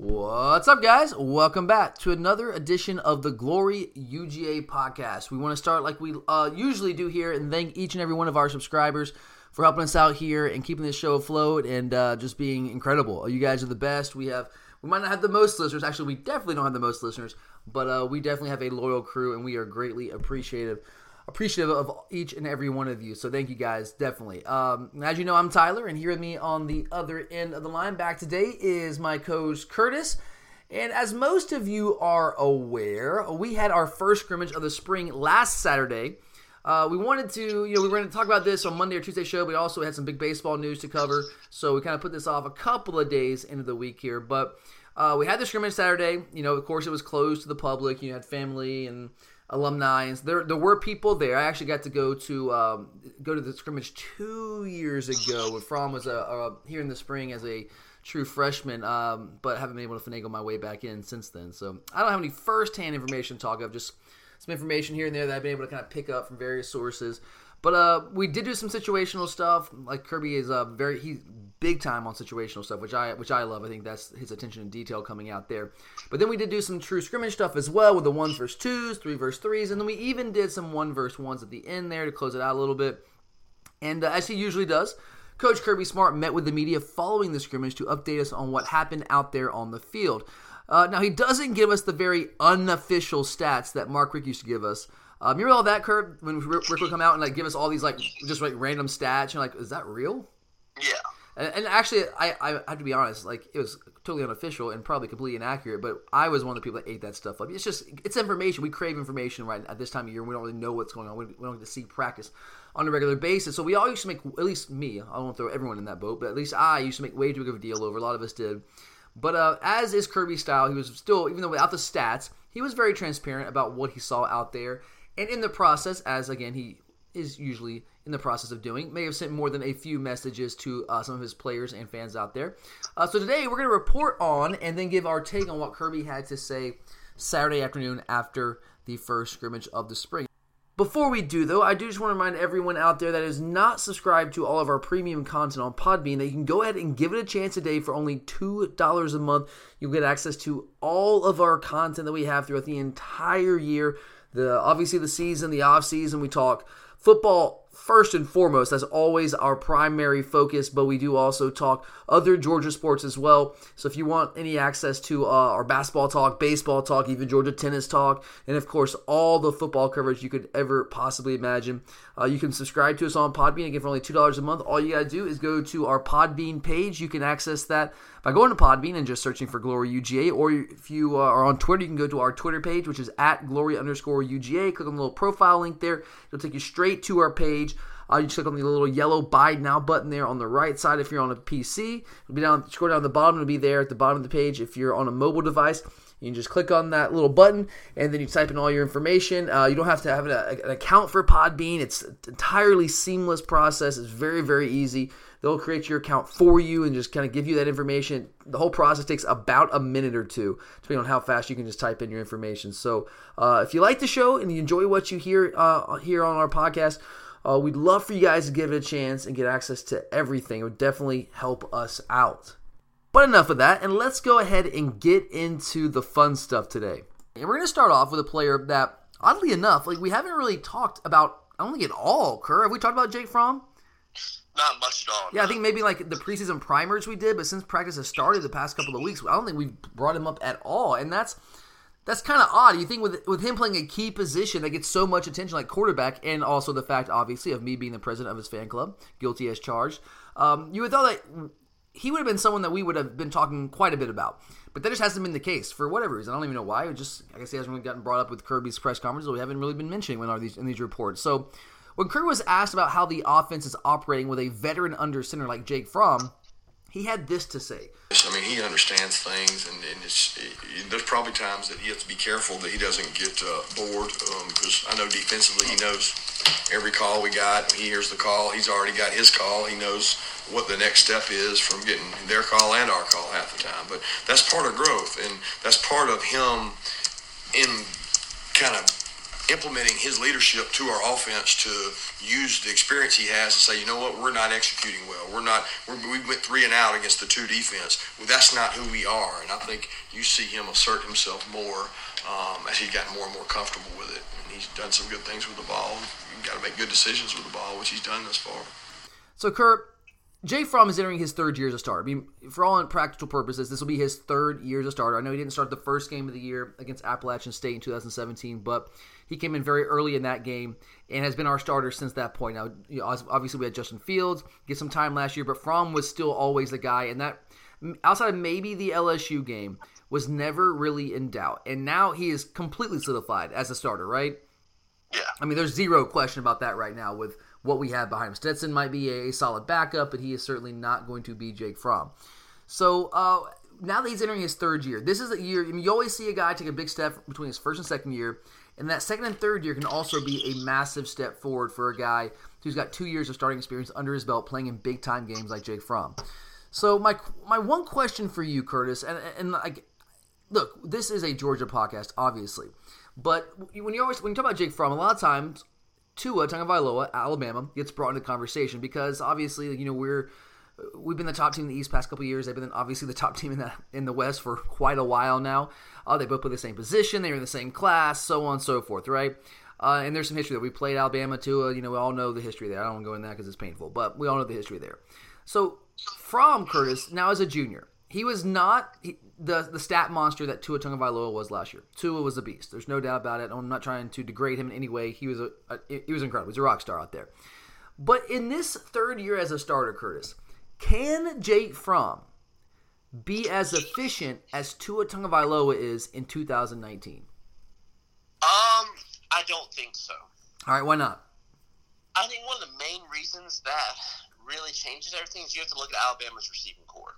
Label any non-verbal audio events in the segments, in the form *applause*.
What's up, guys? Welcome back to another edition of the Glory UGA podcast. We want to start like we uh, usually do here and thank each and every one of our subscribers for helping us out here and keeping this show afloat and uh, just being incredible. You guys are the best. We have we might not have the most listeners. Actually, we definitely don't have the most listeners, but uh, we definitely have a loyal crew, and we are greatly appreciative appreciative of each and every one of you. So thank you guys, definitely. Um, as you know, I'm Tyler, and here with me on the other end of the line back today is my coach Curtis. And as most of you are aware, we had our first scrimmage of the spring last Saturday. Uh, we wanted to, you know, we were going to talk about this on Monday or Tuesday show. But we also had some big baseball news to cover, so we kind of put this off a couple of days into the week here. But uh, we had the scrimmage Saturday. You know, of course, it was closed to the public. You had family and alumni. And there there were people there. I actually got to go to um, go to the scrimmage two years ago when Fromm was a, a, here in the spring as a true freshman, um, but haven't been able to finagle my way back in since then. So I don't have any firsthand information to talk of, just some information here and there that I've been able to kind of pick up from various sources. But uh, we did do some situational stuff. Like Kirby is uh, very he's big time on situational stuff, which I which I love. I think that's his attention to detail coming out there. But then we did do some true scrimmage stuff as well with the ones versus twos, three versus threes, and then we even did some one versus ones at the end there to close it out a little bit. And uh, as he usually does, Coach Kirby Smart met with the media following the scrimmage to update us on what happened out there on the field. Uh, now he doesn't give us the very unofficial stats that Mark Richt used to give us. Um, you remember all that, Kurt, when Richt would come out and like give us all these like just like random stats? You're like, is that real? Yeah. And, and actually, I, I have to be honest, like it was totally unofficial and probably completely inaccurate. But I was one of the people that ate that stuff up. It's just it's information. We crave information right at this time of year. We don't really know what's going on. We, we don't get to see practice on a regular basis. So we all used to make at least me. I don't throw everyone in that boat, but at least I used to make way too big of a deal over. A lot of us did. But uh, as is Kirby style, he was still even though without the stats, he was very transparent about what he saw out there and in the process, as again he is usually in the process of doing, may have sent more than a few messages to uh, some of his players and fans out there. Uh, so today we're going to report on and then give our take on what Kirby had to say Saturday afternoon after the first scrimmage of the spring. Before we do, though, I do just want to remind everyone out there that is not subscribed to all of our premium content on Podbean that you can go ahead and give it a chance today for only $2 a month. You'll get access to all of our content that we have throughout the entire year the obviously the season, the off season. We talk football first and foremost. That's always our primary focus, but we do also talk other Georgia sports as well. So if you want any access to uh, our basketball talk, baseball talk, even Georgia tennis talk, and of course all the football coverage you could ever possibly imagine, uh, you can subscribe to us on Podbean again for only two dollars a month. All you gotta do is go to our Podbean page. You can access that by going to Podbean and just searching for Glory UGA, or if you uh, are on Twitter, you can go to our Twitter page, which is at Glory underscore UGA. Click on the little profile link there; it'll take you straight to our page. Uh, you click on the little yellow buy now button there on the right side if you're on a PC. It'll be down, scroll down the bottom, it'll be there at the bottom of the page. If you're on a mobile device, you can just click on that little button and then you type in all your information. Uh, you don't have to have an, an account for Podbean. It's an entirely seamless process. It's very, very easy. They'll create your account for you and just kind of give you that information. The whole process takes about a minute or two, depending on how fast you can just type in your information. So, uh, if you like the show and you enjoy what you hear uh, here on our podcast, uh, we'd love for you guys to give it a chance and get access to everything. It would definitely help us out. But enough of that, and let's go ahead and get into the fun stuff today. And we're going to start off with a player that, oddly enough, like we haven't really talked about. I don't think at all. Kerr, have we talked about Jake Fromm? Not much at all. Yeah, I think maybe like the preseason primers we did, but since practice has started the past couple of weeks, I don't think we've brought him up at all. And that's that's kind of odd. You think with with him playing a key position that gets so much attention, like quarterback, and also the fact, obviously, of me being the president of his fan club, guilty as charged. Um, you would thought that he would have been someone that we would have been talking quite a bit about, but that just hasn't been the case for whatever reason. I don't even know why. It just I guess he hasn't really gotten brought up with Kirby's press conference, so we haven't really been mentioning are these in these reports. So when Kirby was asked about how the offense is operating with a veteran under center like Jake Fromm, he had this to say. I mean, he understands things, and, and it, there's probably times that he has to be careful that he doesn't get uh, bored. Because um, I know defensively, he knows every call we got. He hears the call. He's already got his call. He knows what the next step is from getting their call and our call half the time. But that's part of growth, and that's part of him in kind of implementing his leadership to our offense to use the experience he has to say, you know what, we're not executing well. We're not. We're, we went three and out against the two defense. Well, that's not who we are, and I think you see him assert himself more um, as he's gotten more and more comfortable with it. And he's done some good things with the ball. You've got to make good decisions with the ball, which he's done thus far. So, Kurt, Jake Fromm is entering his third year as a starter. I mean, for all practical purposes, this will be his third year as a starter. I know he didn't start the first game of the year against Appalachian State in 2017, but he came in very early in that game and has been our starter since that point. Now, you know, obviously we had Justin Fields get some time last year, but Fromm was still always the guy, and that outside of maybe the LSU game was never really in doubt. And now he is completely solidified as a starter, right? Yeah. I mean, there's zero question about that right now with what we have behind him. Stetson might be a solid backup, but he is certainly not going to be Jake Fromm. So uh, now that he's entering his third year, this is a year. I mean, you always see a guy take a big step between his first and second year, and that second and third year can also be a massive step forward for a guy who's got two years of starting experience under his belt, playing in big time games like Jake Fromm. So my my one question for you, Curtis, and and like, look, this is a Georgia podcast, obviously, but when you always when you talk about Jake Fromm, a lot of times Tua Tagovailoa, Alabama, gets brought into conversation because obviously you know we're we've been the top team in the East past couple years. They've been obviously the top team in the in the West for quite a while now. Uh, they both play the same position. They are in the same class, so on and so forth, right? Uh, and there's some history that We played Alabama. Uh, you know, we all know the history there. I don't want to go in that because it's painful, but we all know the history there. So from Curtis, now as a junior, he was not he, the the stat monster that Tua Tagovailoa was last year. Tua was a beast. There's no doubt about it. I'm not trying to degrade him in any way. He was a, a he was incredible. He's a rock star out there. But in this third year as a starter, Curtis, can Jake Fromm be as efficient as Tua Tagovailoa is in 2019? Um, I don't think so. All right, why not? I think one of the main reasons that really changes everything is you have to look at Alabama's receiving corps.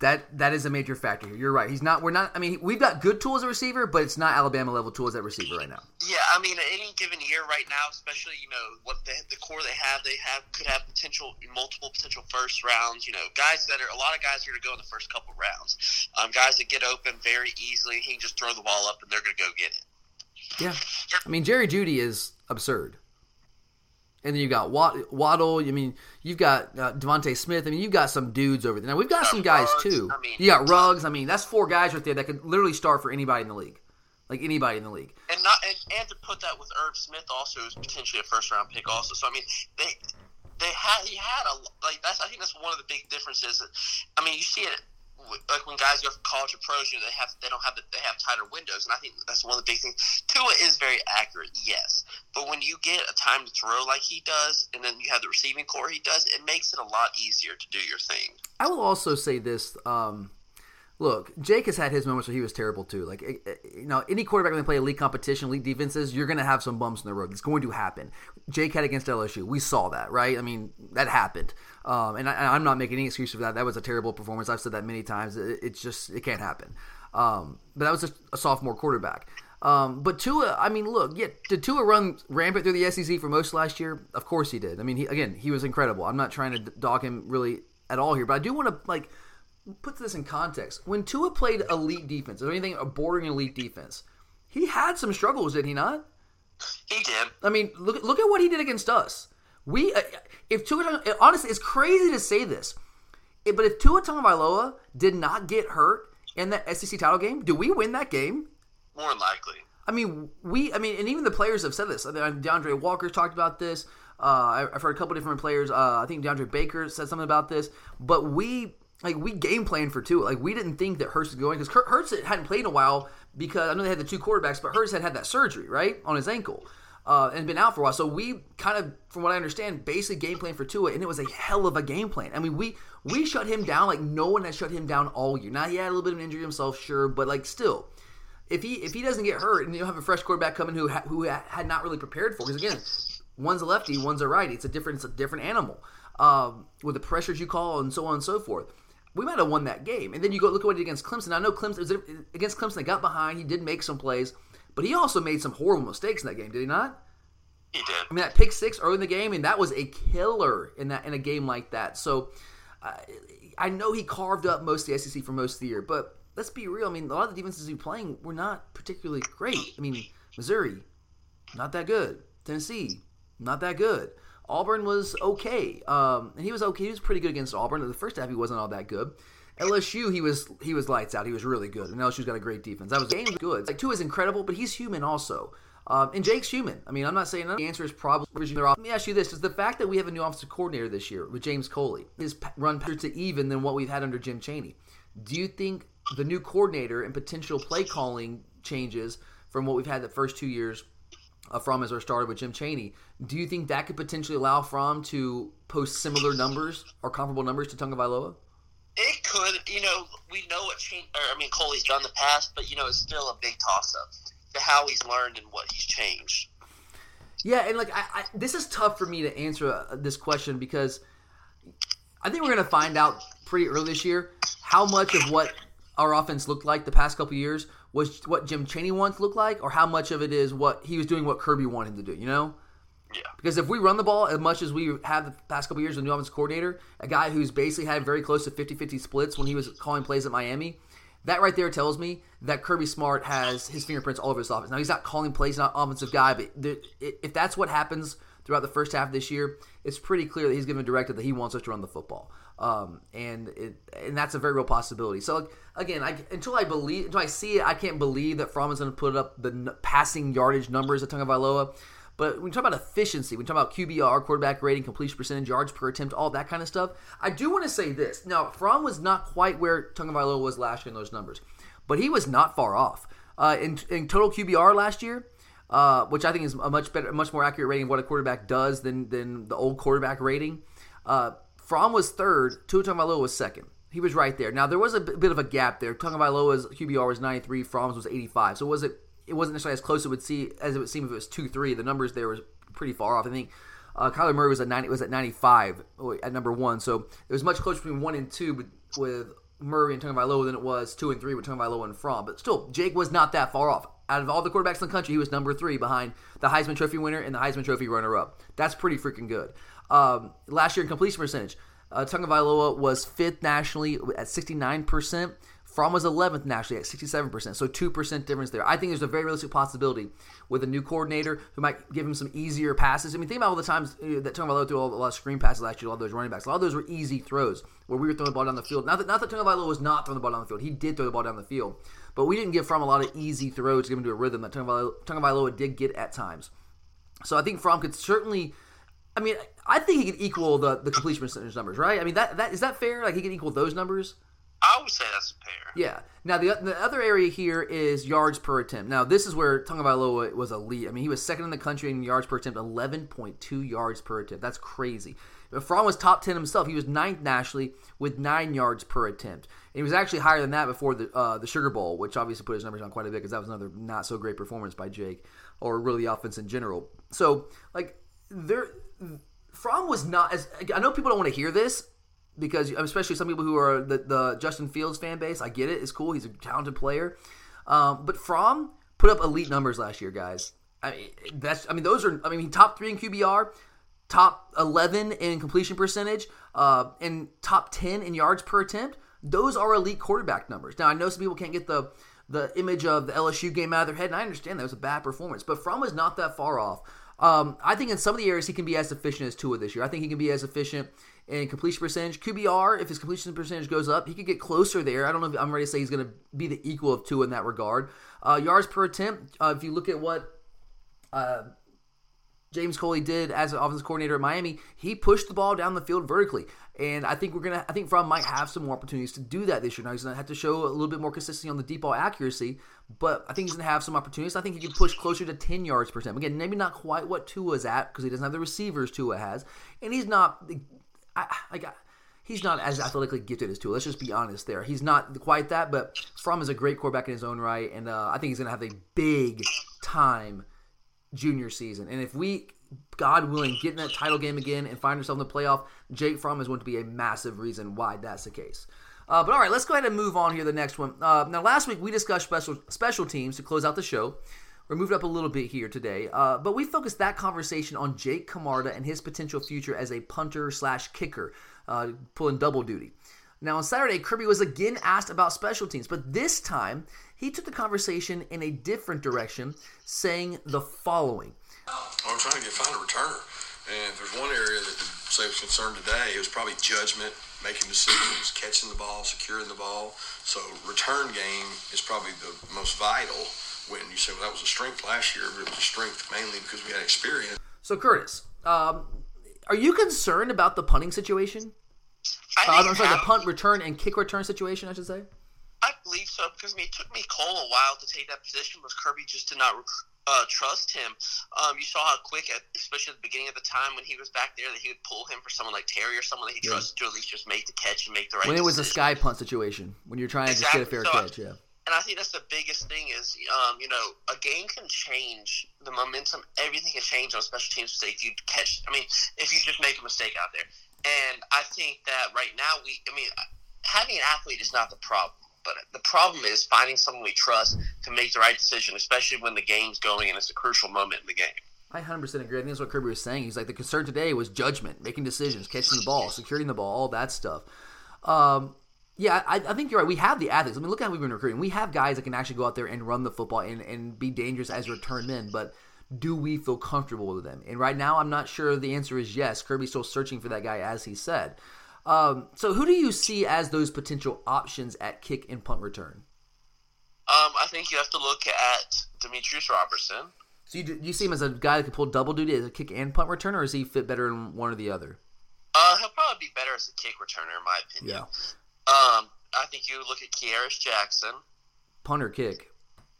That that is a major factor here. You're right. He's not. We're not. I mean, we've got good tools at receiver, but it's not Alabama level tools at receiver right now. Yeah, I mean, any given year right now, especially you know what the, the corps they have, they have could have potential multiple potential first rounds. You know, guys that are a lot of guys are going to go in the first couple rounds. Um, guys that get open very easily. He can just throw the ball up and they're going to go get it. Yeah, I mean Jerry Jeudy is absurd. And then you got Waddle. I mean, you've got uh, DeVonta Smith. I mean, you've got some dudes over there. Now we've got some guys Ruggs, too. I mean, you got Ruggs. I mean, that's four guys right there that could literally start for anybody in the league, like anybody in the league. And not and, and to put that with Irv Smith also is potentially a first round pick also. So I mean, they they had he had a like that's I think that's one of the big differences. I mean, you see it like when guys go from college to pros, you know, they have they don't have the, they have tighter windows, and I think that's one of the big things. Tua is very accurate, yes, but when you get a time to throw like he does, and then you have the receiving corps he does, it makes it a lot easier to do your thing. I will also say this. Um, look, Jake has had his moments where he was terrible too. Like, eh, eh, you know, any quarterback when they play elite competition, elite defenses, you're going to have some bumps in the road. It's going to happen. Jake had against LSU. We saw that, right? I mean, that happened. Um, and I, am not making any excuse for that. That was a terrible performance. I've said that many times. It, it's just, it can't happen. Um, but that was just a sophomore quarterback. Um, but Tua, I mean, look, yeah, did Tua run rampant through the SEC for most last year? Of course he did. I mean, he, again, he was incredible. I'm not trying to dog him really at all here, but I do want to like put this in context. When Tua played elite defense, or anything a bordering elite defense, he had some struggles, did he not? He did. I mean, look look at what he did against us. We, uh, if Tua, honestly, it's crazy to say this, but if Tua Tagovailoa did not get hurt in that SEC title game, do we win that game? More likely. I mean, we. I mean, and even the players have said this. I mean, DeAndre Walker talked about this. Uh, I've heard a couple different players. Uh, I think DeAndre Baker said something about this. But we like we game planned for Tua. Like we didn't think that Hurts was going because Hurts hadn't played in a while because I know they had the two quarterbacks, but Hurts had had that surgery right on his ankle uh, and been out for a while. So we kind of, from what I understand, basically game plan for Tua, and it was a hell of a game plan. I mean, we we shut him down like no one has shut him down all year. Now he had a little bit of an injury himself, sure, but like still. If he if he doesn't get hurt and you have a fresh quarterback coming who ha- who had not really prepared for, because again, one's a lefty, one's a righty. It's a different it's a different animal um, with the pressures you call and so on and so forth. we might have won that game. And then you go look at what he did against Clemson. I know Clemson against Clemson. They got behind. He did make some plays, but he also made some horrible mistakes in that game. Did he not? He did. I mean, that pick six early in the game, and that was a killer in that in a game like that. So, uh, I know he carved up most of the SEC for most of the year, but let's be real. I mean, a lot of the defenses he playing were not particularly great. I mean, Missouri, not that good. Tennessee, not that good. Auburn was okay, um, and he was okay. He was pretty good against Auburn. The first half, he wasn't all that good. LSU, he was he was lights out. He was really good, and LSU's got a great defense. That was game good. Like Tua is incredible, but he's human also. Um, and Jake's human. I mean, I'm not saying the answer is probably. Let me ask you this: Is the fact that we have a new offensive coordinator this year with James Coley is run better to even than what we've had under Jim Chaney? Do you think the new coordinator and potential play calling changes from what we've had the first two years uh, Fromm as our starter with Jim Chaney. Do you think that could potentially allow Fromm to post similar numbers or comparable numbers to Tonga Tagovailoa? It could. You know, we know what Chaney, or, I mean Coley's done the past, but you know, it's still a big toss up to how he's learned and what he's changed. Yeah, and like I, I, this is tough for me to answer uh, this question because I think we're going to find out pretty early this year how much of what our offense looked like the past couple years was what Jim Chaney wants looked like, or how much of it is what he was doing what Kirby wanted to do. You know. Because if we run the ball as much as we have the past couple years with new offense coordinator, a guy who's basically had very close to 50-50 splits when he was calling plays at Miami, that right there tells me that Kirby Smart has his fingerprints all over his offense. Now he's not calling plays, not offensive guy, but if that's what happens throughout the first half of this year, it's pretty clear that he's given a directive that he wants us to run the football, um, and it, and that's a very real possibility. So again, I, until I believe, until I see it, I can't believe that Fromm is going to put up the passing yardage numbers at Tagovailoa. But when you talk about efficiency, when you talk about QBR, quarterback rating, completion percentage, yards per attempt, all that kind of stuff, I do want to say this. Now, Fromm was not quite where Tagovailoa was last year in those numbers, but he was not far off. Uh, in, in total QBR last year, uh, which I think is a much better, much more accurate rating of what a quarterback does than than the old quarterback rating. Uh, Fromm was third. Tua Tagovailoa was second. He was right there. Now there was a bit of a gap there. Tagovailoa's QBR was 93, Fromm's was 85. So was it it wasn't necessarily as close as it would see as it would seem if it was two three. The numbers there was pretty far off. I think uh, Kyler Murray was at ninety was at ninety five at number one, so it was much closer between one and two with, with Murray and Tagovailoa than it was two and three with Tagovailoa and Fromm. But still, Jake was not that far off. Out of all the quarterbacks in the country, he was number three behind the Heisman Trophy winner and the Heisman Trophy runner up. That's pretty freaking good. Um, last year in completion percentage, uh, Tagovailoa was fifth nationally at sixty nine percent. Fromm was 11th nationally at 67%, so 2% difference there. I think there's a very realistic possibility with a new coordinator who might give him some easier passes. I mean, think about all the times uh, that Tagovailoa threw a lot of screen passes last year, a lot of those running backs. A lot of those were easy throws where we were throwing the ball down the field. Not that, not that Tagovailoa was not throwing the ball down the field. He did throw the ball down the field. But we didn't give Fromm a lot of easy throws to give him to a rhythm that Tagovailoa did get at times. So I think Fromm could certainly... I mean, I think he could equal the, the completion percentage numbers, right? I mean, that, that is that fair? Like he could equal those numbers? I would say that's fair. Yeah. Now the the other area here is yards per attempt. Now this is where Tagovailoa was elite. I mean, he was second in the country in yards per attempt, eleven point two yards per attempt. That's crazy. Fromm was top ten himself. He was ninth nationally with nine yards per attempt. And he was actually higher than that before the uh, the Sugar Bowl, which obviously put his numbers down quite a bit because that was another not so great performance by Jake or really offense in general. So like there, Fromm was not as. I know people don't want to hear this because especially some people who are the, the Justin Fields fan base, I get it. It's cool. He's a talented player. Um, but Fromm put up elite numbers last year, guys. I mean, that's. I mean, those are. I mean, top three in QBR, top eleven in completion percentage, uh, and top ten in yards per attempt. Those are elite quarterback numbers. Now, I know some people can't get the the image of the LSU game out of their head, and I understand that was a bad performance, but Fromm was not that far off. Um, I think in some of the areas he can be as efficient as Tua this year. I think he can be as efficient in completion percentage. QBR, if his completion percentage goes up, he could get closer there. I don't know if I'm ready to say he's going to be the equal of Tua in that regard. Uh, yards per attempt, uh, if you look at what uh, James Coley did as an offensive coordinator at Miami, he pushed the ball down the field vertically. And I think we're gonna. I think Fromm might have some more opportunities to do that this year. Now he's gonna have to show a little bit more consistency on the deep ball accuracy, but I think he's gonna have some opportunities. I think he can push closer to ten yards per attempt. Again, maybe not quite what Tua's at because he doesn't have the receivers Tua has, and he's not. I, I got. He's not as athletically gifted as Tua. Let's just be honest there. He's not quite that, but Fromm is a great quarterback in his own right, and uh, I think he's gonna have a big time junior season. And if we God willing, get in that title game again and find yourself in the playoff, Jake Fromm is going to be a massive reason why that's the case. Uh, but all right, let's go ahead and move on here. The next one. Uh, now, last week we discussed special special teams to close out the show. We're moved up a little bit here today, uh, but we focused that conversation on Jake Camarda and his potential future as a punter slash kicker, uh, pulling double duty. Now, on Saturday, Kirby was again asked about special teams, but this time he took the conversation in a different direction, saying the following. I'm trying to get find a returner, and if there's one area that say was concerned today, it was probably judgment, making decisions, catching the ball, securing the ball. So return game is probably the most vital. When you say, well, that was a strength last year, but it was a strength mainly because we had experience. So, Curtis, um, are you concerned about the punting situation? I uh, I'm sorry, the punt return and kick return situation, I should say. I so because I mean, it took Mecole a while to take that position because Kirby just did not uh, trust him. Um, you saw how quick, at, especially at the beginning of the time when he was back there, that he would pull him for someone like Terry or someone that he Yeah. trusted to at least just make the catch and make the right. When it was a sky punt situation, when you're trying to just get a fair So, catch, yeah. And I think that's the biggest thing is, um, you know, a game can change the momentum. Everything can change on special teams mistake if you catch. I mean, if you just make a mistake out there. And I think that right now we, I mean, having an athlete is not the problem. But the problem is finding someone we trust to make the right decision, especially when the game's going and it's a crucial moment in the game. I 100% agree. I think that's what Kirby was saying. He's like, the concern today was judgment, making decisions, catching the ball, securing the ball, all that stuff. Um, yeah, I, I think you're right. We have the athletes. I mean, look at how we've been recruiting. We have guys that can actually go out there and run the football and, and be dangerous as return men, but do we feel comfortable with them? And right now, I'm not sure the answer is yes. Kirby's still searching for that guy, as he said. Um, so, who do you see as those potential options at kick and punt return? Um, I think you have to look at Demetrius Robertson. So, you, do you see him as a guy that can pull double duty as a kick and punt return, or does he fit better in one or the other? Uh, he'll probably be better as a kick returner, in my opinion. Um, I think you look at Kearis Jackson. Punt or kick?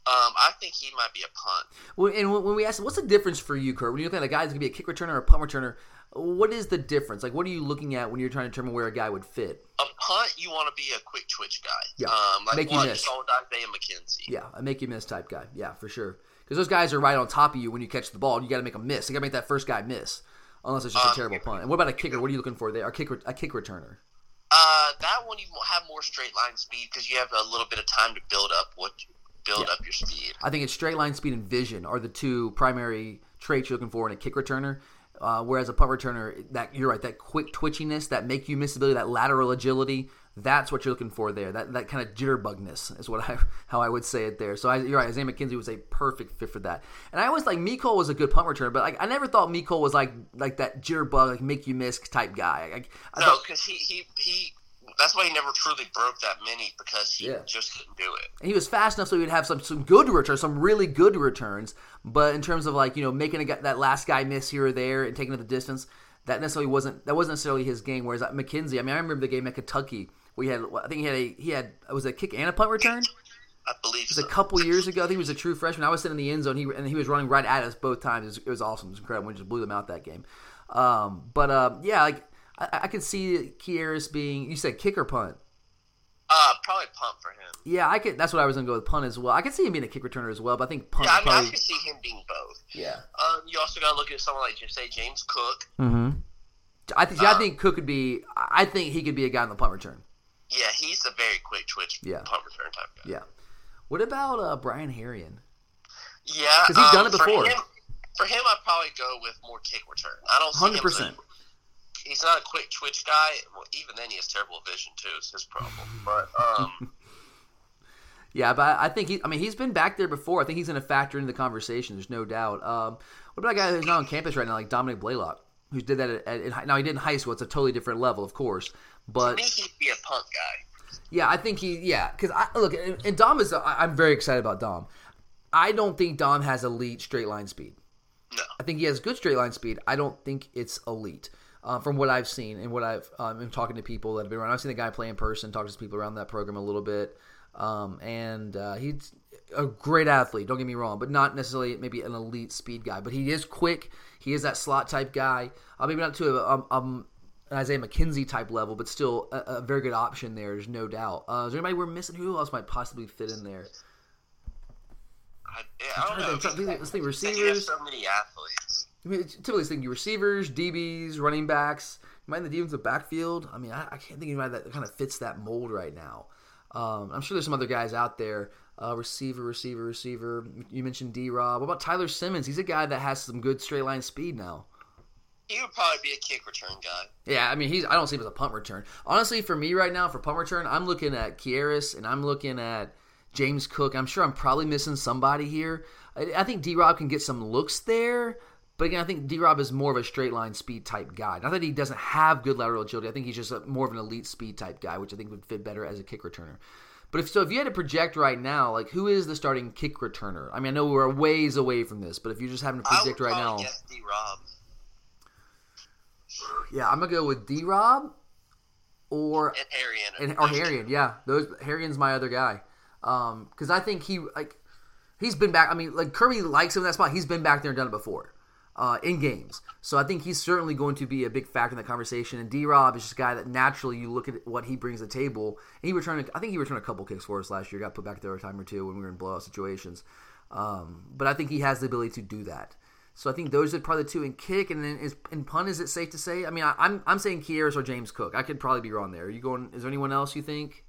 Um, I think he might be a punt. Well, and when we ask, what's the difference for you, Kurt? When you look at a guy that's going to be a kick returner or a punt returner, what is the difference? Like, what are you looking at when you're trying to determine where a guy would fit? A punt, you want to be a quick twitch guy. Yeah. Um, like Make you miss. you saw with Isaiah McKenzie. Yeah, a make you miss type guy. Yeah, for sure. Because those guys are right on top of you when you catch the ball. You got to make a miss. You got to make that first guy miss, unless it's just a Um, terrible punt. And what about a kicker? What are you looking for there? A kick, a kick returner. Uh, that one you have more straight line speed because you have a little bit of time to build up what build Yeah. up your speed. I think it's straight line speed and vision are the two primary traits you're looking for in a kick returner. Uh, whereas a punt returner, that you're right, that quick twitchiness, that make you miss ability, that lateral agility, that's what you're looking for there. That that kind of jitterbugness is what I *laughs* how I would say it there. So I, you're right, Isaiah McKenzie was a perfect fit for that. And I always like Mecole was a good punt returner, but like I never thought Mecole was like like that jitterbug, like make you miss type guy. Like, I No, because he, he he that's why he never truly broke that many because he Yeah. just couldn't do it. and he was fast enough so he would have some some good returns, some really good returns. But in terms of like you know making a, guy- that last guy miss here or there and taking it the distance, that necessarily wasn't that wasn't necessarily his game. Whereas uh, McKenzie, I mean, I remember the game at Kentucky. We had I think he had a he had was a kick and a punt return. I believe It was so. a couple years ago. I think he was a true freshman. I was sitting in the end zone. He and he was running right at us both times. It was, it was awesome. It was incredible. We just blew them out that game. Um, but uh, yeah, like I, I could see Kearis being. You said kick or punt. Uh, probably punt for him. Yeah, I could. That's what I was gonna go with punt as well. I could see him being a kick returner as well, but I think punt. Yeah, I mean, I could see him being both. yeah. Um, you also got to look at someone like, just say, James Cook. Mm-hmm. I think. I think Cook could be. I think he could be a guy in the punt return. Yeah, he's a very quick twitch Yeah. punt return type guy. Yeah. What about uh, Brian Herrien? Yeah, because he's done it for before. him- For him, I'd probably go with more kick return. I don't see him. 100%. He's not a quick twitch guy. Well, even then, he has terrible vision too. It's his problem. *laughs* But um, *laughs* Yeah, but I think he. I mean, he's been back there before. I think he's going to factor into the conversation. There's no doubt. Um, what about a guy who's not on campus right now, like Dominick Blaylock, who did that at, at, now he did in high school. It's a totally different level, of course. to But me, he'd be a punt guy. Yeah, I think he. Yeah, because I look and, and Dom is. I, I'm very excited about Dom. I don't think Dom has elite straight line speed. No. I think he has good straight line speed. I don't think it's elite. Uh, from what I've seen and what I've um, been talking to people that have been around, I've seen the guy play in person, talk to people around that program a little bit, um, and uh, he's a great athlete. Don't get me wrong, but not necessarily maybe an elite speed guy. But he is quick. He is that slot type guy. Uh, maybe not to a, um, um, an Isaiah McKenzie type level, but still a, a very good option there. There's no doubt. Uh, is there anybody we're missing? Who else might possibly fit in there? I, yeah, I don't know. think- trying to think- let's think receivers. so many athletes. I mean, it's typically thinking receivers, DBs, running backs, Mind the defensive backfield. I mean, I, I can't think of anybody that kind of fits that mold right now. Um, I'm sure there's some other guys out there. Uh, receiver, receiver, receiver. You mentioned D Rob. What about Tyler Simmons? He's a guy that has some good straight line speed now. He would probably be a kick return guy. Yeah, I mean, he's. I don't see him as a punt return. Honestly, for me right now, for punt return, I'm looking at Kearis and I'm looking at James Cook. I'm sure I'm probably missing somebody here. I, I think D Rob can get some looks there, but again, I think D Rob is more of a straight line speed type guy. Not that he doesn't have good lateral agility. I think he's just a, more of an elite speed type guy, which I think would fit better as a kick returner. But if so, if you had to project right now, like who is the starting kick returner? I mean, I know we're ways away from this, but if you're just having to predict right now, guess D Rob. Yeah, I'm gonna go with D Rob or and Herrien and, or Herrien. Yeah, those Herrien's my other guy because um, I think he like he's been back. I mean, like Kirby likes him in that spot. He's been back there and done it before uh, in games, so I think he's certainly going to be a big factor in that conversation. And D Rob is just a guy that naturally you look at what he brings to the table. And he returned, I think he returned a couple kicks for us last year. Got put back there a time or two when we were in blowout situations. Um, but I think he has the ability to do that. So I think those are probably the two in kick, and then is in punt. Is it safe to say? I mean, I, am I'm, I'm saying Kearis or James Cook. I could probably be wrong there. Are you going? Is there anyone else you think?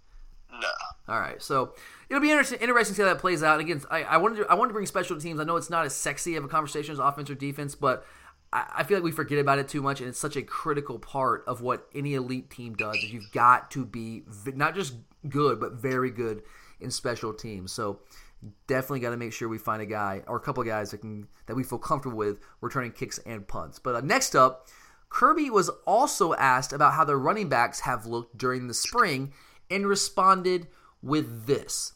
No. All right, so it'll be interesting, interesting to see how that plays out. And again, I, I wanted to, I wanted to bring special teams. I know it's not as sexy of a conversation as offense or defense, but I, I feel like we forget about it too much, and it's such a critical part of what any elite team does. Is you've got to be not just good, but very good in special teams. So definitely got to make sure we find a guy or a couple guys that can that we feel comfortable with returning kicks and punts. But uh, next up, Kirby was also asked about how the running backs have looked during the spring and responded with this.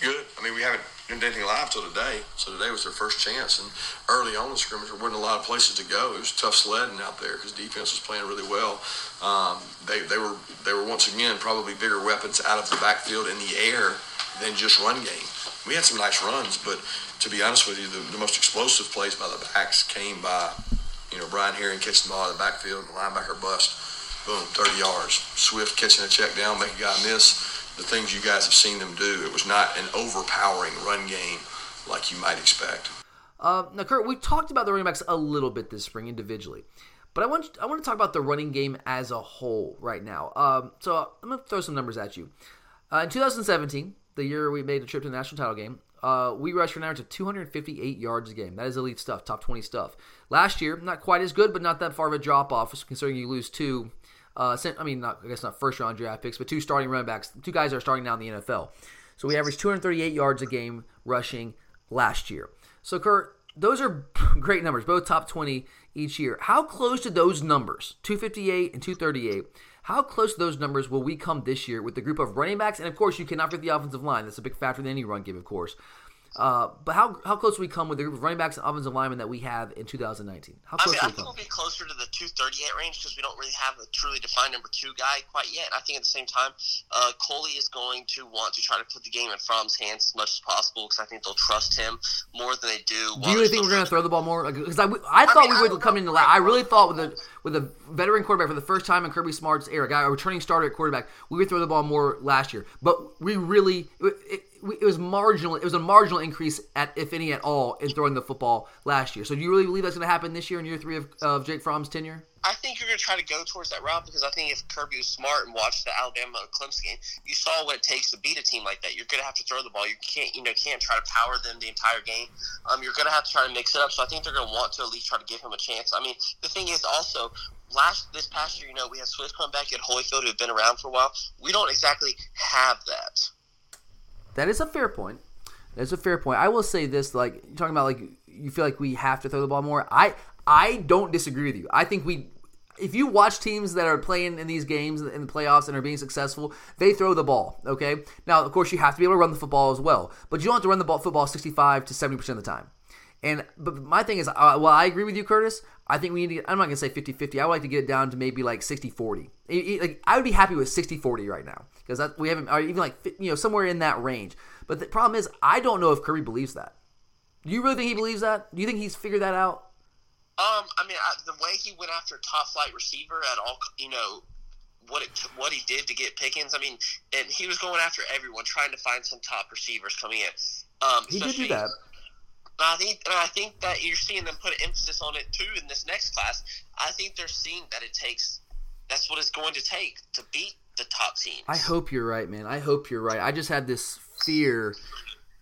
Good. I mean, we haven't done anything live till today, so today was their first chance. And early on in the scrimmage, there wasn't a lot of places to go. It was tough sledding out there because defense was playing really well. Um, they, they were they were once again probably bigger weapons out of the backfield in the air than just run game we had some nice runs, but to be honest with you, the, the most explosive plays by the backs came by, you know, Brian Herrien catching the ball in the backfield and the linebacker bust, boom, 30 yards. Swift catching a check down, make a guy miss. The things you guys have seen them do. It was not an overpowering run game like you might expect. Uh, now, Kurt, we talked about the running backs a little bit this spring individually, but I want I want to talk about the running game as a whole right now. Um, so I'm going to throw some numbers at you. Uh, in 2017, the year we made a trip to the national title game, uh, we rushed for an average of 258 yards a game. That is elite stuff, top 20 stuff. Last year, not quite as good, but not that far of a drop off, considering you lose two. Uh, I mean, not, I guess not first round draft picks, but two starting running backs. Two guys are starting now in the NFL. So we averaged 238 yards a game rushing last year. So, Kurt, those are *laughs* great numbers, both top 20 each year. How close to those numbers, 258 and 238, how close to those numbers will we come this year with the group of running backs? And of course, you cannot forget the offensive line. That's a big factor in any run game, of course. Uh, but how how close we come with the group of running backs and offensive linemen that we have in 2019? How close I mean, I think we'll be closer to the 238 range because we don't really have a truly defined number two guy quite yet. And I think at the same time, uh, Coley is going to want to try to put the game in Fromm's hands as much as possible because I think they'll trust him more than they do. Do you really think we're going to throw the ball more? Because I, I thought I mean, we would come into. I really thought with a with a veteran quarterback for the first time in Kirby Smart's era, guy a returning starter at quarterback, we would throw the ball more last year. But we really. It, it, was marginal. It was a marginal increase at, if any at all, in throwing the football last year. So, do you really believe that's going to happen this year in year three of, of Jake Fromm's tenure? I think you're going to try to go towards that route because I think if Kirby was smart and watched the Alabama Clemson game, you saw what it takes to beat a team like that. You're going to have to throw the ball. You can't, you know, can't try to power them the entire game. Um, you're going to have to try to mix it up. So I think they're going to want to at least try to give him a chance. I mean, the thing is also last this past year, you know, we had Swift come back at Holyfield who had been around for a while. We don't exactly have that. That is a fair point. That's a fair point. I will say this: like you're talking about, like you feel like we have to throw the ball more. I I don't disagree with you. I think we. If you watch teams that are playing in these games in the playoffs and are being successful, they throw the ball. Okay. Now, of course, you have to be able to run the football as well, but you don't have to run the ball football 65 to 70 percent of the time. And but my thing is, uh, well, I agree with you, Curtis. I think we need to get, I'm not going to say 50-50. I would like to get it down to maybe like 60-40. Like I would be happy with 60-40 right now because we haven't or even like you know somewhere in that range. But the problem is, I don't know if Kirby believes that. Do you really think he believes that? Do you think he's figured that out? Um, I mean, I, the way he went after top flight receiver at all, you know, what it what he did to get Pickens. I mean, and he was going after everyone, trying to find some top receivers coming in. Um, he did do that. I think, and I think that you're seeing them put emphasis on it too in this next class. I think they're seeing that it takes that's what it's going to take to beat the top teams. I hope you're right, man. I hope you're right. I just had this fear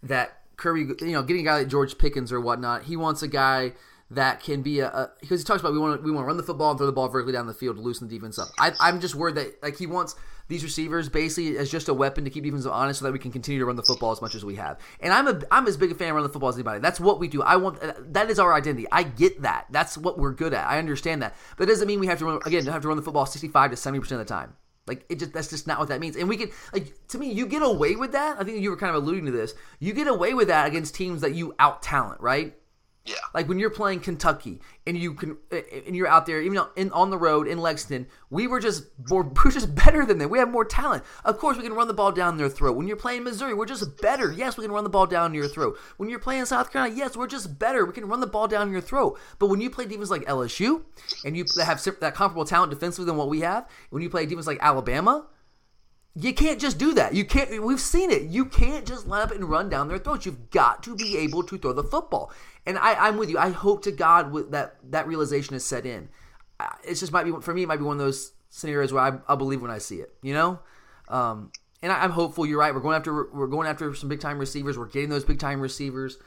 that Kirby, you know, getting a guy like George Pickens or whatnot, he wants a guy that can be a, because he talks about we want to we want to run the football and throw the ball vertically down the field to loosen the defense up. I, I'm just worried that like he wants these receivers basically as just a weapon to keep defense honest so that we can continue to run the football as much as we have. And I'm a I'm as big a fan of running the football as anybody. That's what we do. I want that is our identity. I get that. That's what we're good at. I understand that. But it doesn't mean we have to run again have to run the football 65 to 70 percent of the time. Like it just that's just not what that means. And we can like to me, you get away with that. I think you were kind of alluding to this. You get away with that against teams that you out talent, right? Yeah. Like when you're playing Kentucky and you can and you're out there, even in, on the road in Lexington, we were just more, *laughs* we're just better than them. We have more talent. Of course, we can run the ball down their throat. When you're playing Missouri, we're just better. Yes, we can run the ball down your throat. When you're playing South Carolina, yes, we're just better. We can run the ball down your throat. But when you play defense like LSU and you have that comparable talent defensively than what we have, when you play defense like Alabama, you can't just do that. You can't. We've seen it. You can't just line up and run down their throats. You've got to be able to throw the football. And I, am with you. I hope to God that that realization is set in. It's just might be for me. It might be one of those scenarios where I, I believe when I see it. You know. Um, and I, am hopeful. You're right. We're going after we're going after some big time receivers. We're getting those big time receivers.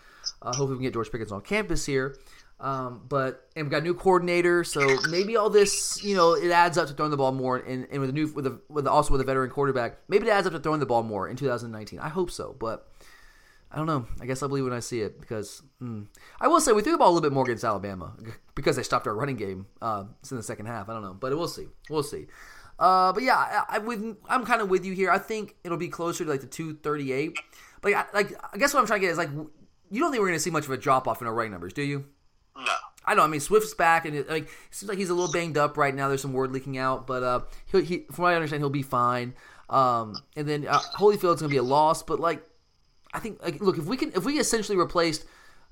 Uh, hopefully, we can get George Pickens on campus here. Um, but and we've got a new coordinator, so maybe all this, you know, it adds up to throwing the ball more, and, and with a new with a with also with a veteran quarterback, maybe it adds up to throwing the ball more in 2019. I hope so, but I don't know. I guess I'll believe when I see it because mm, I will say we threw the ball a little bit more against Alabama because they stopped our running game uh, in the second half. I don't know, but we'll see. We'll see. Uh, but yeah, I, I am kind of with you here. I think it'll be closer to like the 238. But yeah, like I guess what I'm trying to get is like you don't think we're going to see much of a drop off in our running numbers, do you? No. I don't know. I mean, Swift's back, and it, like it seems like he's a little banged up right now. There's some word leaking out, but uh, he, he, from what I understand, he'll be fine. Um, and then uh, Holyfield's gonna be a loss, but like, I think like look if we can if we essentially replaced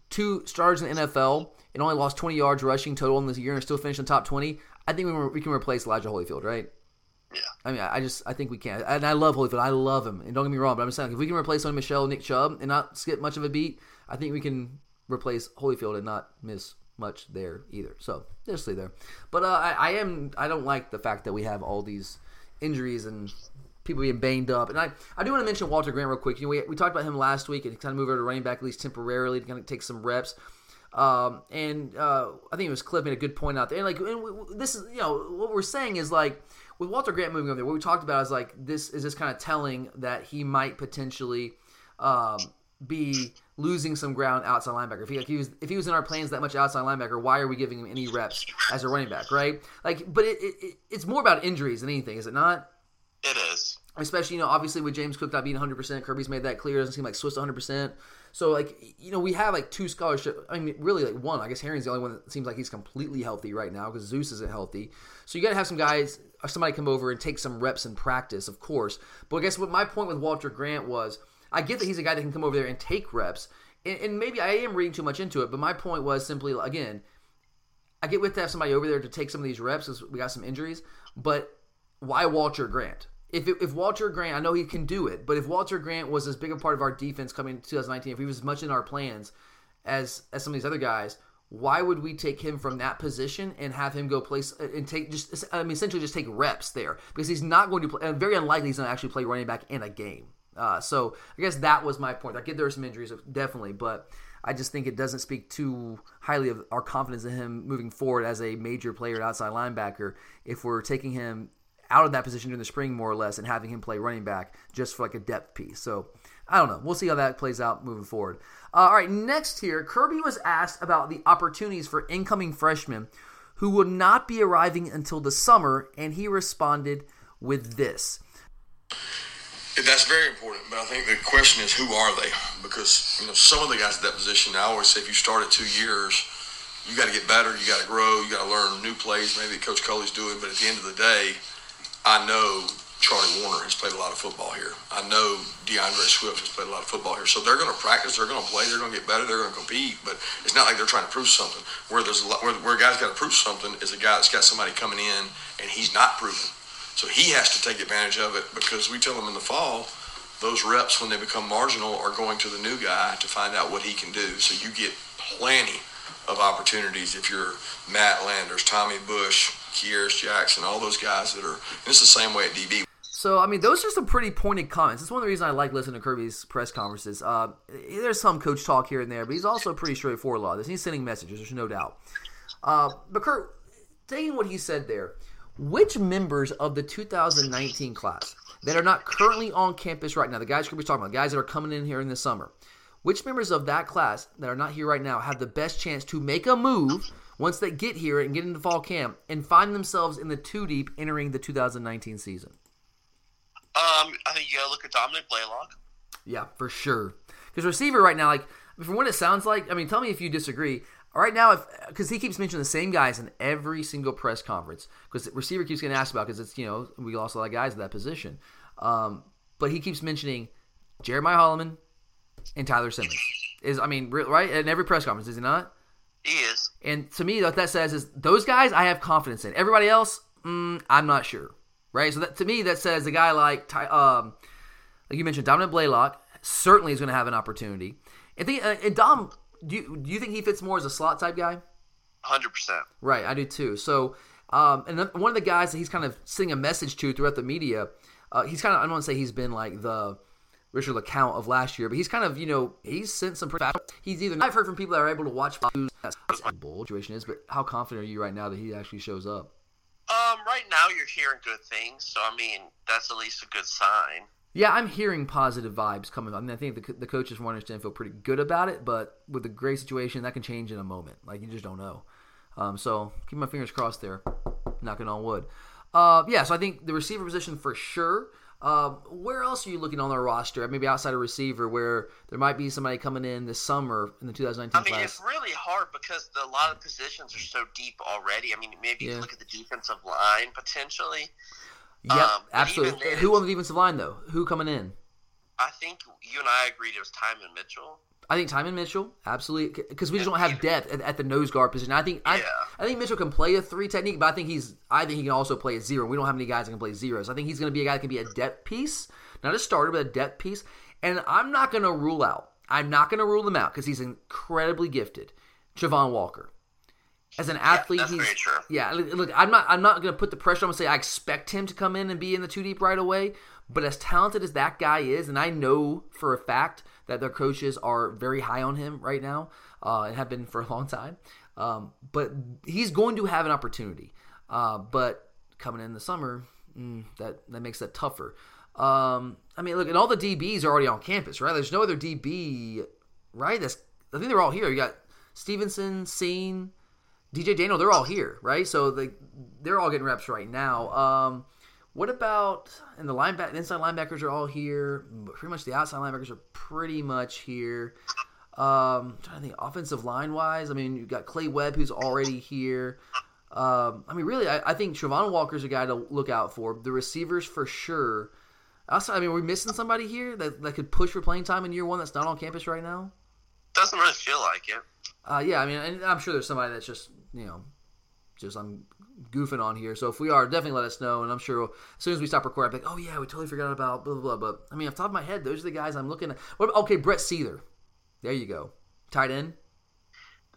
two stars in the NFL and only lost 20 yards rushing total in this year and still finished in top 20, I think we, we can replace Elijah Holyfield, right? Yeah. I mean, I just I think we can, and I love Holyfield. I love him, and don't get me wrong, but I'm just saying if we can replace Sony Michel, Nick Chubb, and not skip much of a beat, I think we can replace Holyfield and not miss much there either. So just see there. But uh, I, I, am I don't like the fact that we have all these injuries and people being banged up. And I, I do want to mention Walter Grant real quick. You know, we, we talked about him last week and he kind of move over to running back at least temporarily to kind of take some reps. Um, and uh, I think it was Cliff made a good point out there. And like and we, this is you know what we're saying is like with Walter Grant moving over there, what we talked about is like this is just kind of telling that he might potentially um, be losing some ground outside linebacker. If he, like, he was if he was in our plans that much outside linebacker, why are we giving him any reps as a running back, right? Like, but it, it, it's more about injuries than anything, is it not? It is. Especially, you know, obviously with James Cook not being 100%, Kirby's made that clear. It doesn't seem like Swift's 100%. So, like, you know, we have like two scholarship. I mean, really, like one. I guess Herrien's the only one that seems like he's completely healthy right now because Zeus isn't healthy. So you got to have some guys, or somebody come over and take some reps in practice, of course. But I guess what my point with Walter Grant was I get that he's a guy that can come over there and take reps, and, and maybe I am reading too much into it. But my point was simply again, I get with to have somebody over there to take some of these reps because we got some injuries. But why Walter Grant? If, if Walter Grant, I know he can do it, but if Walter Grant was as big a part of our defense coming in 2019, if he was as much in our plans as as some of these other guys, why would we take him from that position and have him go place and take just I mean essentially just take reps there because he's not going to play very unlikely he's going to actually play running back in a game. Uh, so I guess that was my point. I get there are some injuries, definitely, but I just think it doesn't speak too highly of our confidence in him moving forward as a major player outside linebacker if we're taking him out of that position during the spring more or less and having him play running back just for like a depth piece. So I don't know. We'll see how that plays out moving forward. Uh, all right, next here, Kirby was asked about the opportunities for incoming freshmen who would not be arriving until the summer, and he responded with this. That's very important, but I think the question is who are they? Because you know some of the guys at that position, I always say if you start at two years, you got to get better, you got to grow, you got to learn new plays. Maybe Coach Coley's doing, but at the end of the day, I know Charlie Woerner has played a lot of football here. I know DeAndre Swift has played a lot of football here. So they're going to practice, they're going to play, they're going to get better, they're going to compete. But it's not like they're trying to prove something. Where there's a lot, where, where a guy's got to prove something is a guy that's got somebody coming in and he's not proven. So he has to take advantage of it because we tell him in the fall, those reps when they become marginal are going to the new guy to find out what he can do. So you get plenty of opportunities if you're Matt Landers, Tommy Bush, Kearis Jackson, all those guys that are. It's the same way at DB. So, I mean, those are some pretty pointed comments. It's one of the reasons I like listening to Kirby's press conferences. Uh, there's some coach talk here and there, but he's also pretty straightforward a lot this. He's sending messages, there's no doubt. Uh, but, Kurt, taking what he said there, which members of the 2019 class that are not currently on campus right now, the guys Kirby's talking about, the guys that are coming in here in the summer, which members of that class that are not here right now have the best chance to make a move once they get here and get into fall camp and find themselves in the two deep entering the 2019 season? Um, I think you gotta look at Dominick Blaylock. Yeah, for sure. Because receiver right now, like from what it sounds like, I mean, tell me if you disagree. Right now, if because he keeps mentioning the same guys in every single press conference, because receiver keeps getting asked about because it's you know we lost a lot of guys at that position, um, but he keeps mentioning Jeremiah Holloman and Tyler Simmons. Is I mean, right in every press conference, is he not? He is. And to me, what that says is those guys I have confidence in. Everybody else, mm, I'm not sure. Right. So that to me, that says a guy like um, like you mentioned, Dominick Blaylock certainly is going to have an opportunity. And, think, uh, and Dom, do you, do you think he fits more as a slot type guy? Hundred percent. Right, I do too. So, um, and one of the guys that he's kind of sending a message to throughout the media, uh, he's kind of I don't want to say he's been like the Richard LeCounte of last year, but he's kind of you know he's sent some pretty. He's either I've heard from people that are able to watch that situation is, but how confident are you right now that he actually shows up? Um, right now you're hearing good things, so I mean that's at least a good sign. Yeah, I'm hearing positive vibes coming. I mean, I think the, the coaches from understand feel pretty good about it, but with the Gray situation, that can change in a moment. Like you just don't know. Um, so keep my fingers crossed there. Knocking on wood. Uh, yeah, so I think the receiver position for sure. Um, where else are you looking on our roster? Maybe outside of receiver, where there might be somebody coming in this summer in the 2019 I mean, class. it's really hard because the, a lot of positions are so deep already. I mean, maybe Yeah. can look at the defensive line potentially. Yeah, um, absolutely. Who on the defensive line though? Who coming in? I think you and I agreed it was Tymon Mitchell. I think Tymon Mitchell, absolutely, because we just don't have depth at, at the nose guard position. I think I, Yeah. I think Mitchell can play a three technique, but I think he's I think he can also play a zero. We don't have any guys that can play zeros. I think he's going to be a guy that can be a depth piece, not a starter, but a depth piece. And I'm not going to rule out. I'm not going to rule him out because he's incredibly gifted. Javon Walker, as an athlete, that's he's true. yeah. Look, I'm not I'm not going to put the pressure on him and say I expect him to come in and be in the two deep right away. But as talented as that guy is, and I know for a fact that their coaches are very high on him right now, uh, and have been for a long time. Um, but he's going to have an opportunity. Uh, but coming in the summer, mm, that that makes that tougher. Um, I mean, look, and all the DBs are already on campus, right? There's no other DB, right? That's I think they're all here. You got Stevenson, Cine, DJ Daniel. They're all here, right? So they they're all getting reps right now. Um, what about and the linebacker, the inside linebackers are all here. Pretty much the outside linebackers are pretty much here. Um, I'm trying to think offensive line wise. I mean, you've got Clay Webb who's already here. Um, I mean, really, I, I think Travon Walker's a guy to look out for. The receivers for sure. Also, I mean, we're missing somebody here that, that could push for playing time in year one that's not on campus right now. Doesn't really feel like it. Uh, yeah, I mean, and I'm sure there's somebody that's just you know, just I'm goofing on here. So if we are, definitely let us know. And I'm sure as soon as we stop recording, I'm like, oh yeah, we totally forgot about blah blah blah. But I mean, off the top of my head, those are the guys I'm looking at. What, okay, Brett Seither. There you go. Tight end.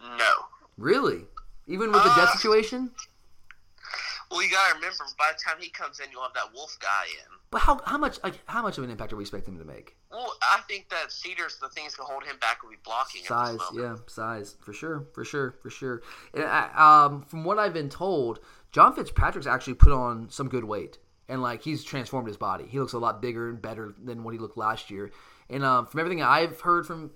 No. Really? Even with the death Uh, situation? Well, you gotta remember, by the time he comes in, you'll have that Wolf guy in. But how how much like how much of an impact are we expecting him to make? Well, I think that Seither's, the things that hold him back will be blocking. Size, yeah, size for sure, for sure, for sure. And I, um, from what I've been told, John Fitzpatrick's actually put on some good weight, and like he's transformed his body. He looks a lot bigger and better than what he looked last year. And um, from everything I've heard from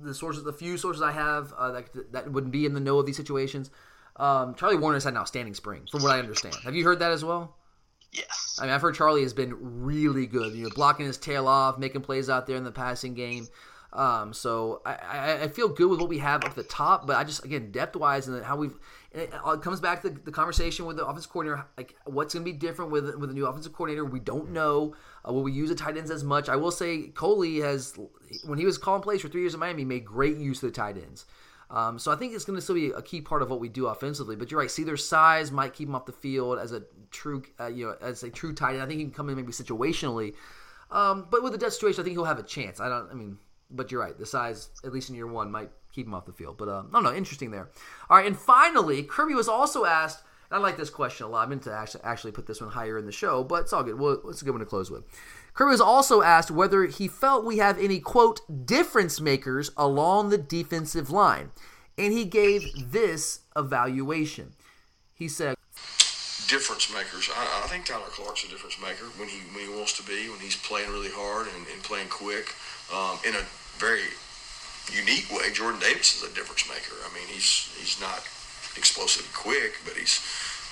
the sources, the few sources I have uh, that that would be in the know of these situations, um, Charlie Woerner's had an outstanding spring, from what I understand. Have you heard that as well? Yes. I mean, I've heard Charlie has been really good. You know, blocking his tail off, making plays out there in the passing game. Um, so I, I, I feel good with what we have up the top, but I just again depth wise and how we've and it all comes back to the, the conversation with the offensive coordinator. Like, what's going to be different with with the new offensive coordinator? We don't know. Uh, will we use the tight ends as much? I will say Coley has when he was calling plays for three years in Miami, made great use of the tight ends. Um, so I think it's going to still be a key part of what we do offensively. But you're right. Seither's size might keep him off the field as a true, uh, you know, as a true tight end. I think he can come in maybe situationally. Um, but with the death situation, I think he'll have a chance. I don't. I mean, but you're right. The size, at least in year one, might keep him off the field. But uh, no, no, interesting there. All right, and finally, Kirby was also asked. I like this question a lot. I meant to actually, actually put this one higher in the show, but it's all good. Well, it's a good one to close with. Kirby was also asked whether he felt we have any quote difference makers along the defensive line, and he gave this evaluation. He said, difference makers. I, I, think Tyler Clark's a difference maker when he when he wants to be, when he's playing really hard and, and playing quick. Um, in a very unique way, Jordan Davis is a difference maker. I mean, he's he's not explosive quick, but he's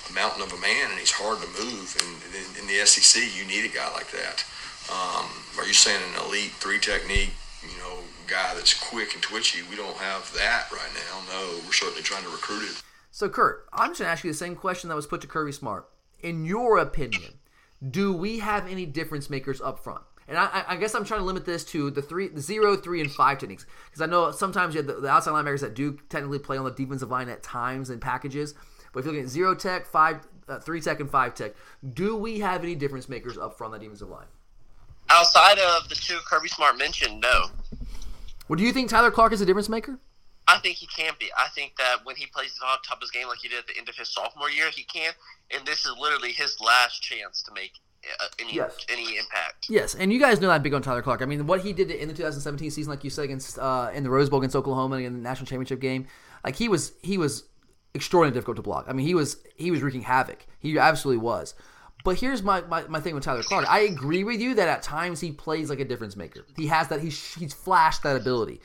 a mountain of a man and he's hard to move. And in, in the SEC, you need a guy like that. Um, are you saying an elite three technique? You know, guy that's quick and twitchy. We don't have that right now. No, we're certainly trying to recruit it. So, Kurt, I'm just going to ask you the same question that was put to Kirby Smart. In your opinion, do we have any difference makers up front? And I, I, guess I'm trying to limit this to the three, the zero, three, and five techniques because I know sometimes you have the, the, outside linebackers that do technically play on the defensive line at times in packages. But if you're looking at zero tech, five, uh, three tech, and five tech, do we have any difference makers up front on that defensive line? Outside of the two Kirby Smart mentioned, no. Well, do you think Tyler Clark is a difference maker? I think he can be. I think that when he plays the top of his game like he did at the end of his sophomore year, he can. And this is literally his last chance to make uh, any yes. any impact. Yes, and you guys know I'm big on Tyler Clark. I mean, what he did in the 2017 season, like you said, against uh, in the Rose Bowl against Oklahoma in the national championship game, like he was he was extraordinarily difficult to block. I mean, he was he was wreaking havoc. He absolutely was. But here's my, my, my thing with Tyler Clark. I agree with you that at times he plays like a difference maker. He has that he's he's flashed that ability.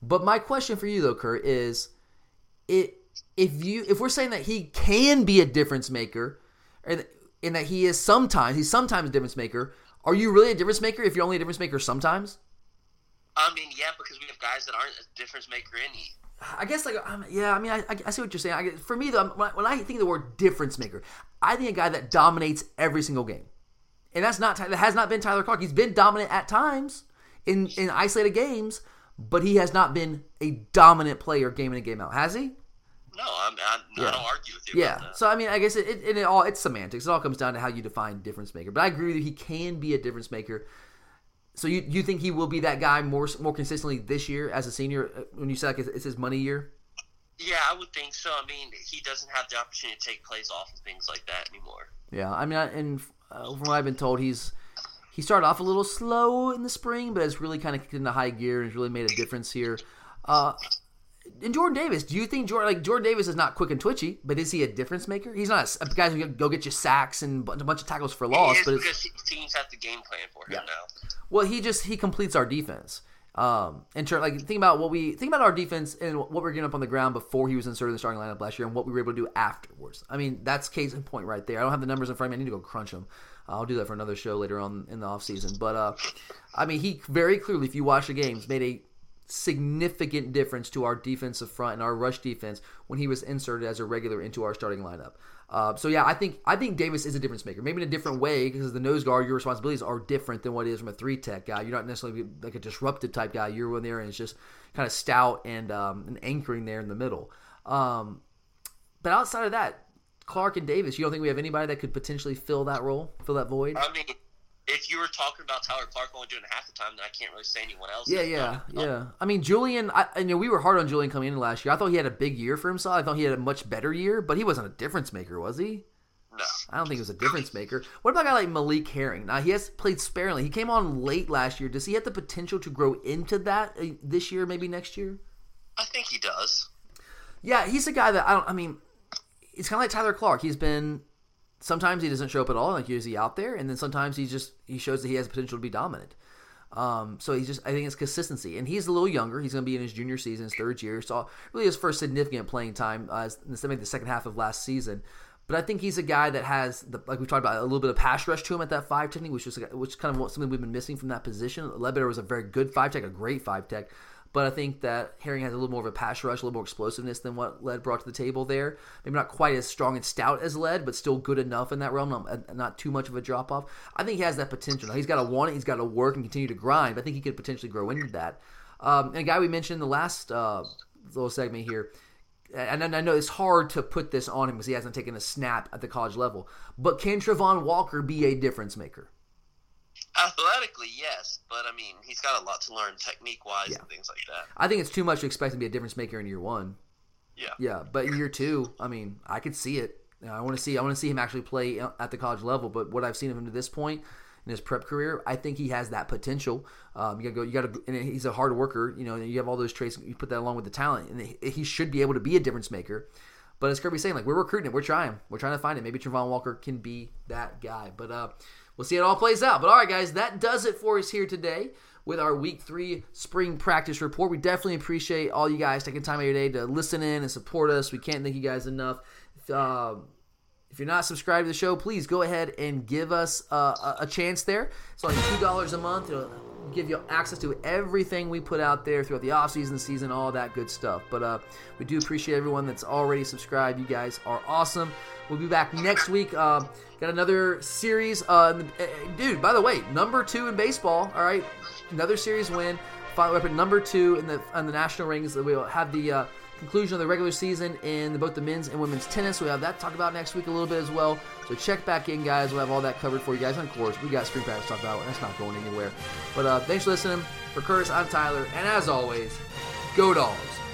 But my question for you though, Kurt, is it if you if we're saying that he can be a difference maker, and, and that he is sometimes he's sometimes a difference maker, are you really a difference maker if you're only a difference maker sometimes? I mean, yeah, because we have guys that aren't a difference maker any. I guess like um, yeah, I mean, I, I see what you're saying. I, for me though, when I, when I think of the word difference maker, I think a guy that dominates every single game, and that's not that has not been Tyler Clark. He's been dominant at times in in isolated games, but he has not been a dominant player game in and game out, has he? No, I'm, I'm, yeah. I don't argue with you. Yeah, so I mean, I guess it, it, it, all it's semantics. It all comes down to how you define difference maker. But I agree with you; he can be a difference maker. So you you think he will be that guy more more consistently this year as a senior uh, when you say like it's his money year? Yeah, I would think so. I mean, he doesn't have the opportunity to take plays off and things like that anymore. Yeah, I mean, and uh, from what I've been told, he's he started off a little slow in the spring, but has really kind of kicked into high gear and has really made a difference here. Uh, and Jordan Davis, do you think Jordan like Jordan Davis is not quick and twitchy, but is he a difference maker? He's not a, a guy who go get you sacks and a bunch of tackles for loss. but because teams have the game plan for him yeah. now. Well, he just he completes our defense. Um, and ter- like think about what we think about our defense and what we are getting up on the ground before he was inserted in the starting lineup last year, and what we were able to do afterwards. I mean, that's case in point right there. I don't have the numbers in front of me. I need to go crunch them. I'll do that for another show later on in the offseason. But uh, I mean, he very clearly, if you watch the games, made a significant difference to our defensive front and our rush defense when he was inserted as a regular into our starting lineup. Uh, so yeah, I think I think Davis is a difference maker. Maybe in a different way because the nose guard, your responsibilities are different than what it is from a three tech guy. You're not necessarily like a disruptive type guy. You're in there and it's just kind of stout and um, anchoring there in the middle. Um, but outside of that, Clark and Davis, you don't think we have anybody that could potentially fill that role, fill that void? I mean, if you were talking about Tyler Clark only doing half the time, then I can't really say anyone else. Yeah, yeah, yeah. I mean, Julian. I, I know we were hard on Julian coming in last year. I thought he had a big year for himself. I thought he had a much better year, but he wasn't a difference maker, was he? No. I don't think he was a difference maker. What about a guy like Malik Herring? Now he has played sparingly. He came on late last year. Does he have the potential to grow into that uh, this year, maybe next year? I think he does. Yeah, he's a guy that I don't. I mean, it's kind of like Tyler Clark. He's been sometimes he doesn't show up at all, like he's he out there, and then sometimes he just he shows that he has potential to be dominant. Um, so he's just I think it's consistency, and he's a little younger. He's going to be in his junior season, his third year, so really his first significant playing time uh, the second half of last season. But I think he's a guy that has, the, like we talked about, a little bit of pass rush to him at that five technique, which is which is kind of something we've been missing from that position. Ledbetter was a very good five tech, a great five tech, but I think that Herring has a little more of a pass rush, a little more explosiveness than what Led brought to the table there. Maybe not quite as strong and stout as Led, but still good enough in that realm. Not, not too much of a drop off. I think he has that potential. He's got to want it. He's got to work and continue to grind. I think he could potentially grow into that. Um, and a guy we mentioned in the last uh, little segment here. And I know it's hard to put this on him because he hasn't taken a snap at the college level. But can Travon Walker be a difference maker? Athletically, yes, but I mean, he's got a lot to learn technique wise Yeah. and things like that. I think it's too much to expect to be a difference maker in year one. Yeah. Yeah, but in year two, I mean, I could see it. I want to see. I want to see him actually play at the college level. But what I've seen of him to this point in his prep career, I think he has that potential. Um, you gotta go. You gotta. And he's a hard worker. You know, and you have all those traits. You put that along with the talent, and he, he should be able to be a difference maker. But as Kirby's saying, like we're recruiting it, we're trying, we're trying to find it. Maybe Travon Walker can be that guy. But uh, we'll see how it all plays out. But all right, guys, that does it for us here today with our week three spring practice report. We definitely appreciate all you guys taking time out of your day to listen in and support us. We can't thank you guys enough. If, uh, if you're not subscribed to the show, please go ahead and give us a, a chance there. It's only two dollars a month. It'll give you access to everything we put out there throughout the off season, season, all that good stuff. But uh, we do appreciate everyone that's already subscribed. You guys are awesome. We'll be back next week. Uh, got another series, uh, eh, eh, dude. By the way, number two in baseball. All right, another series win. Up at number two in the on the national rings. We'll have the uh, conclusion of the regular season in both the men's and women's tennis. We'll have that talk about next week a little bit as well. So check back in, guys. We'll have all that covered for you guys. And of course, we got spring practice to talk about. And that's not going anywhere. But uh, thanks for listening. For Curtis, I'm Tyler. And as always, go dogs.